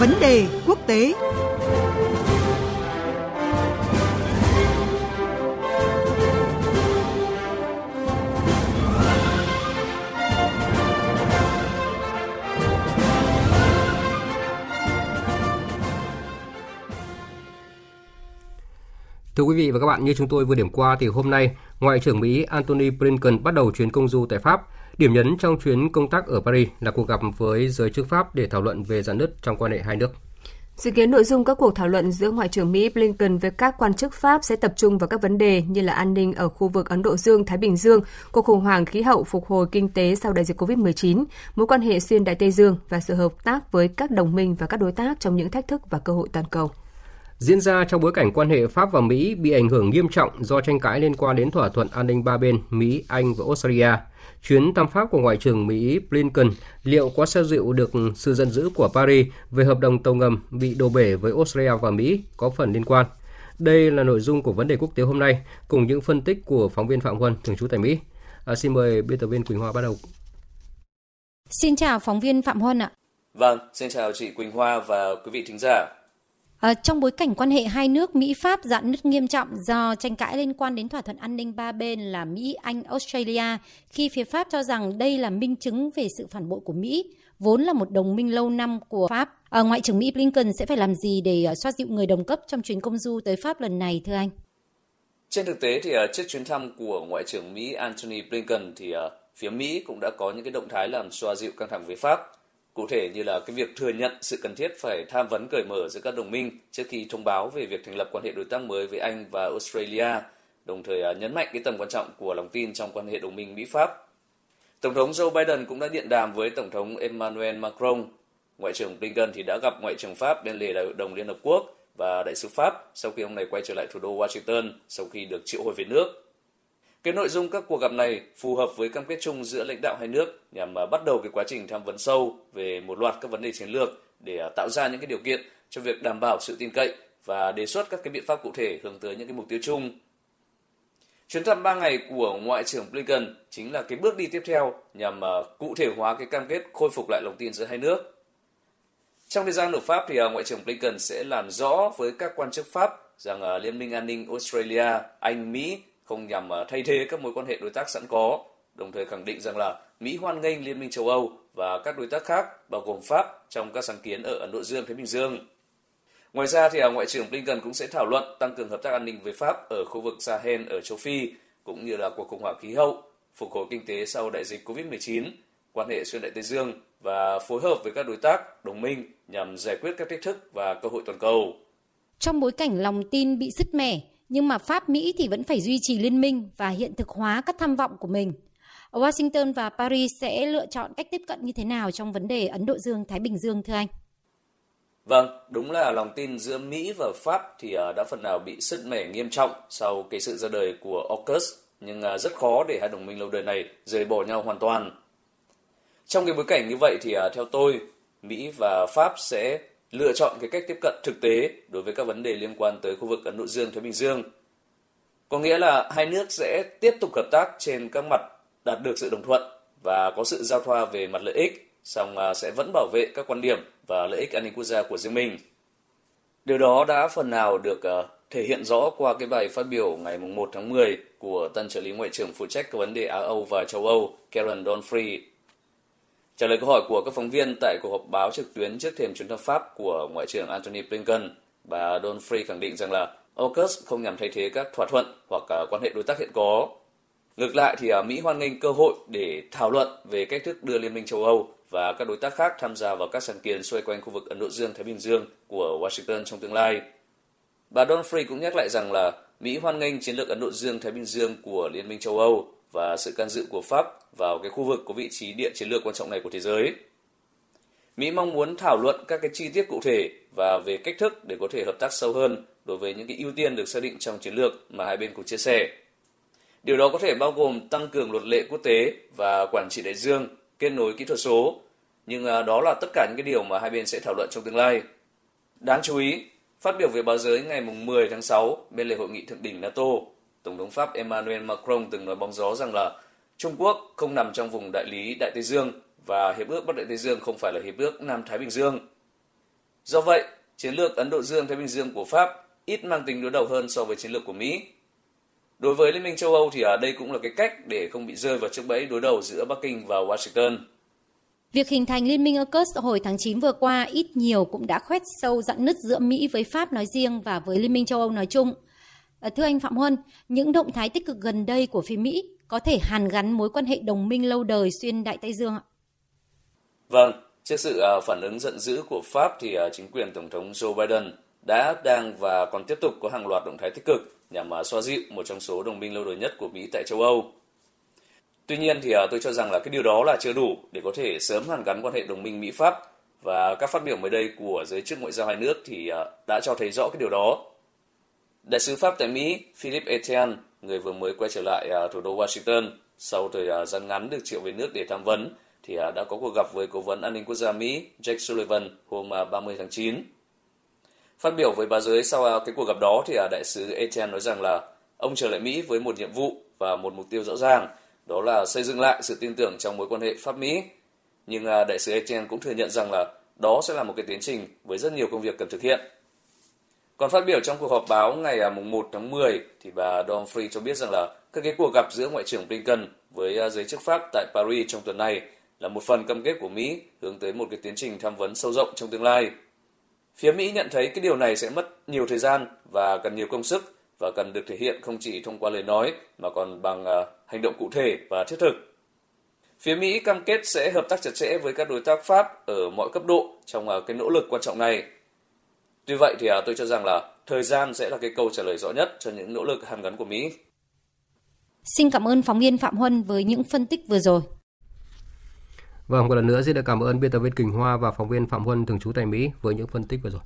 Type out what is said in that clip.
Vấn đề quốc tế Thưa quý vị và các bạn, như chúng tôi vừa điểm qua thì hôm nay, Ngoại trưởng Mỹ Antony Blinken bắt đầu chuyến công du tại Pháp. Điểm nhấn trong chuyến công tác ở Paris là cuộc gặp với giới chức Pháp để thảo luận về giãn nứt trong quan hệ hai nước. Dự kiến nội dung các cuộc thảo luận giữa Ngoại trưởng Mỹ Blinken với các quan chức Pháp sẽ tập trung vào các vấn đề như là an ninh ở khu vực Ấn Độ Dương-Thái Bình Dương, cuộc khủng hoảng khí hậu phục hồi kinh tế sau đại dịch COVID-19, mối quan hệ xuyên Đại Tây Dương và sự hợp tác với các đồng minh và các đối tác trong những thách thức và cơ hội toàn cầu diễn ra trong bối cảnh quan hệ Pháp và Mỹ bị ảnh hưởng nghiêm trọng do tranh cãi liên quan đến thỏa thuận an ninh ba bên Mỹ, Anh và Australia. Chuyến thăm Pháp của Ngoại trưởng Mỹ Blinken liệu có xoa dịu được sự giận dữ của Paris về hợp đồng tàu ngầm bị đổ bể với Australia và Mỹ có phần liên quan? Đây là nội dung của vấn đề quốc tế hôm nay cùng những phân tích của phóng viên Phạm Huân thường trú tại Mỹ. À, xin mời biên tập viên Quỳnh Hoa bắt đầu. Xin chào phóng viên Phạm Huân ạ. Vâng, xin chào chị Quỳnh Hoa và quý vị thính giả. À, trong bối cảnh quan hệ hai nước Mỹ-Pháp dạn nứt nghiêm trọng do tranh cãi liên quan đến thỏa thuận an ninh ba bên là Mỹ-Anh, Australia, khi phía Pháp cho rằng đây là minh chứng về sự phản bội của Mỹ, vốn là một đồng minh lâu năm của Pháp. À, Ngoại trưởng Mỹ Blinken sẽ phải làm gì để ờ, xoa dịu người đồng cấp trong chuyến công du tới Pháp lần này, thưa anh? Trên thực tế thì trước chuyến thăm của Ngoại trưởng Mỹ Antony Blinken thì phía Mỹ cũng đã có những cái động thái làm xoa dịu căng thẳng với Pháp. Cụ thể như là cái việc thừa nhận sự cần thiết phải tham vấn cởi mở giữa các đồng minh trước khi thông báo về việc thành lập quan hệ đối tác mới với Anh và Australia, đồng thời à, nhấn mạnh cái tầm quan trọng của lòng tin trong quan hệ đồng minh Mỹ-Pháp. Tổng thống Joe Biden cũng đã điện đàm với Tổng thống Emmanuel Macron. Ngoại trưởng Blinken thì đã gặp Ngoại trưởng Pháp bên lề Đại hội đồng Liên Hợp Quốc và Đại sứ Pháp sau khi ông này quay trở lại thủ đô Washington sau khi được triệu hồi về nước. Cái nội dung các cuộc gặp này phù hợp với cam kết chung giữa lãnh đạo hai nước nhằm à, bắt đầu cái quá trình tham vấn sâu về một loạt các vấn đề chiến lược để à, tạo ra những cái điều kiện cho việc đảm bảo sự tin cậy và đề xuất các cái biện pháp cụ thể hướng tới những cái mục tiêu chung. Chuyến thăm 3 ngày của Ngoại trưởng Blinken chính là cái bước đi tiếp theo nhằm à, cụ thể hóa cái cam kết khôi phục lại lòng tin giữa hai nước. Trong thời gian ở Pháp thì Ngoại trưởng Blinken sẽ làm rõ với các quan chức Pháp rằng Liên minh an ninh Australia, Anh, Mỹ không nhằm ờ, thay thế các mối quan hệ đối tác sẵn có, đồng thời khẳng định rằng là Mỹ hoan nghênh Liên minh châu Âu và các đối tác khác bao gồm Pháp trong các sáng kiến ở Ấn Độ Dương, Thái Bình Dương. Ngoài ra thì à, Ngoại trưởng Blinken cũng sẽ thảo luận tăng cường hợp tác an ninh với Pháp ở khu vực Sahel ở châu Phi cũng như là cuộc khủng hoảng khí hậu, phục hồi kinh tế sau đại dịch Covid-19, quan hệ xuyên đại Tây Dương và phối hợp với các đối tác, đồng minh nhằm giải quyết các thách thức và cơ hội toàn cầu. Trong bối cảnh lòng tin bị sứt mẻ, nhưng mà Pháp Mỹ thì vẫn phải duy trì liên minh và hiện thực hóa các tham vọng của mình. Washington và Paris sẽ lựa chọn cách tiếp cận như thế nào trong vấn đề Ấn Độ Dương Thái Bình Dương thưa anh? Vâng, đúng là lòng tin giữa Mỹ và Pháp thì à, đã phần nào bị sứt mẻ nghiêm trọng sau cái sự ra đời của AUKUS, nhưng à, rất khó để hai đồng minh lâu đời này rời bỏ nhau hoàn toàn. Trong cái bối cảnh như vậy thì à, theo tôi, Mỹ và Pháp sẽ lựa chọn cái cách tiếp cận thực tế đối với các vấn đề liên quan tới khu vực Ấn Độ Dương Thái Bình Dương. Có nghĩa là hai nước sẽ tiếp tục hợp tác trên các mặt đạt được sự đồng thuận và có sự giao thoa về mặt lợi ích, song à, sẽ vẫn bảo vệ các quan điểm và lợi ích an ninh quốc gia của riêng mình. Điều đó đã phần nào được à, thể hiện rõ qua cái bài phát biểu ngày 1 tháng 10 của tân trợ lý ngoại trưởng phụ trách các vấn đề Á Âu và châu Âu Karen Donfrey Trả lời câu hỏi của các phóng viên tại cuộc họp báo trực tuyến trước thềm chuyến thăm Pháp của Ngoại trưởng Antony Blinken, bà Don Free khẳng định rằng là AUKUS không nhằm thay thế các thỏa thuận hoặc à, quan hệ đối tác hiện có. Ngược lại thì à, Mỹ hoan nghênh cơ hội để thảo luận về cách thức đưa Liên minh châu Âu và các đối tác khác tham gia vào các sáng kiến xoay quanh khu vực Ấn Độ Dương-Thái Bình Dương của Washington trong tương lai. Bà Don Free cũng nhắc lại rằng là Mỹ hoan nghênh chiến lược Ấn Độ Dương-Thái Bình Dương của Liên minh châu Âu và sự can dự của Pháp vào cái khu vực có vị trí địa chiến lược quan trọng này của thế giới. Mỹ mong muốn thảo luận các cái chi tiết cụ thể và về cách thức để có thể hợp tác sâu hơn đối với những cái ưu tiên được xác định trong chiến lược mà hai bên cùng chia sẻ. Điều đó có thể bao gồm tăng cường luật lệ quốc tế và quản trị đại dương, kết nối kỹ thuật số, nhưng à, đó là tất cả những cái điều mà hai bên sẽ thảo luận trong tương lai. Đáng chú ý, phát biểu về báo giới ngày 10 tháng 6 bên lề hội nghị thượng đỉnh NATO, Tổng thống Pháp Emmanuel Macron từng nói bóng gió rằng là Trung Quốc không nằm trong vùng đại lý Đại Tây Dương và Hiệp ước Bắc Đại Tây Dương không phải là Hiệp ước Nam Thái Bình Dương. Do vậy, chiến lược Ấn Độ Dương-Thái Bình Dương của Pháp ít mang tính đối đầu hơn so với chiến lược của Mỹ. Đối với Liên minh châu Âu thì ở đây cũng là cái cách để không bị rơi vào chiếc bẫy đối đầu giữa Bắc Kinh và Washington. Việc hình thành Liên minh AUKUS hồi tháng 9 vừa qua ít nhiều cũng đã khoét sâu dặn nứt giữa Mỹ với Pháp nói riêng và với Liên minh châu Âu nói chung. Ờ, thưa anh Phạm Huân, những động thái tích cực gần đây của phía Mỹ có thể hàn gắn mối quan hệ đồng minh lâu đời xuyên Đại Tây Dương ạ? Vâng, trước sự ờ, phản ứng giận dữ của Pháp thì ờ, chính quyền Tổng thống Joe Biden đã, đang và còn tiếp tục có hàng loạt động thái tích cực nhằm xoa dịu một trong số đồng minh lâu đời nhất của Mỹ tại châu Âu. Tuy nhiên thì tôi cho rằng là cái điều đó là chưa đủ để có thể sớm hàn gắn quan hệ đồng minh Mỹ-Pháp và các phát biểu mới đây của giới chức ngoại giao hai nước thì đã cho thấy rõ cái điều đó. Đại sứ Pháp tại Mỹ Philip Etienne, người vừa mới quay trở lại à, thủ đô Washington sau thời à, gian ngắn được triệu về nước để tham vấn, thì à, đã có cuộc gặp với cố vấn an ninh quốc gia Mỹ Jake Sullivan hôm 30 tháng 9. Phát biểu với báo giới sau cái cuộc gặp đó thì đại sứ Etienne nói rằng là ông trở lại Mỹ với một nhiệm vụ và một mục tiêu rõ ràng, đó là xây dựng lại sự tin tưởng trong mối quan hệ Pháp-Mỹ. Nhưng đại sứ Etienne cũng thừa nhận rằng là đó sẽ là một cái tiến trình với rất nhiều công việc cần thực hiện còn phát biểu trong cuộc họp báo ngày à, 1 tháng 10 thì bà Domfrey cho biết rằng là các cái cuộc gặp giữa Ngoại trưởng Blinken với à, giới chức Pháp tại Paris trong tuần này là một phần cam kết của Mỹ hướng tới một cái tiến trình tham vấn sâu rộng trong tương lai. Phía Mỹ nhận thấy cái điều này sẽ mất nhiều thời gian và cần nhiều công sức và cần được thể hiện không chỉ thông qua lời nói mà còn bằng uh, hành động cụ thể và thiết thực. Phía Mỹ cam kết sẽ hợp tác chặt chẽ với các đối tác Pháp ở mọi cấp độ trong uh, cái nỗ lực quan trọng này Tuy vậy thì à, tôi cho rằng là thời gian sẽ là cái câu trả lời rõ nhất cho những nỗ lực hàn gắn của Mỹ. Xin cảm ơn phóng viên Phạm Huân với những phân tích vừa rồi. Vâng, một lần nữa xin được cảm ơn biên tập viên Kỳnh Hoa và phóng viên Phạm Huân thường trú tại Mỹ với những phân tích vừa rồi.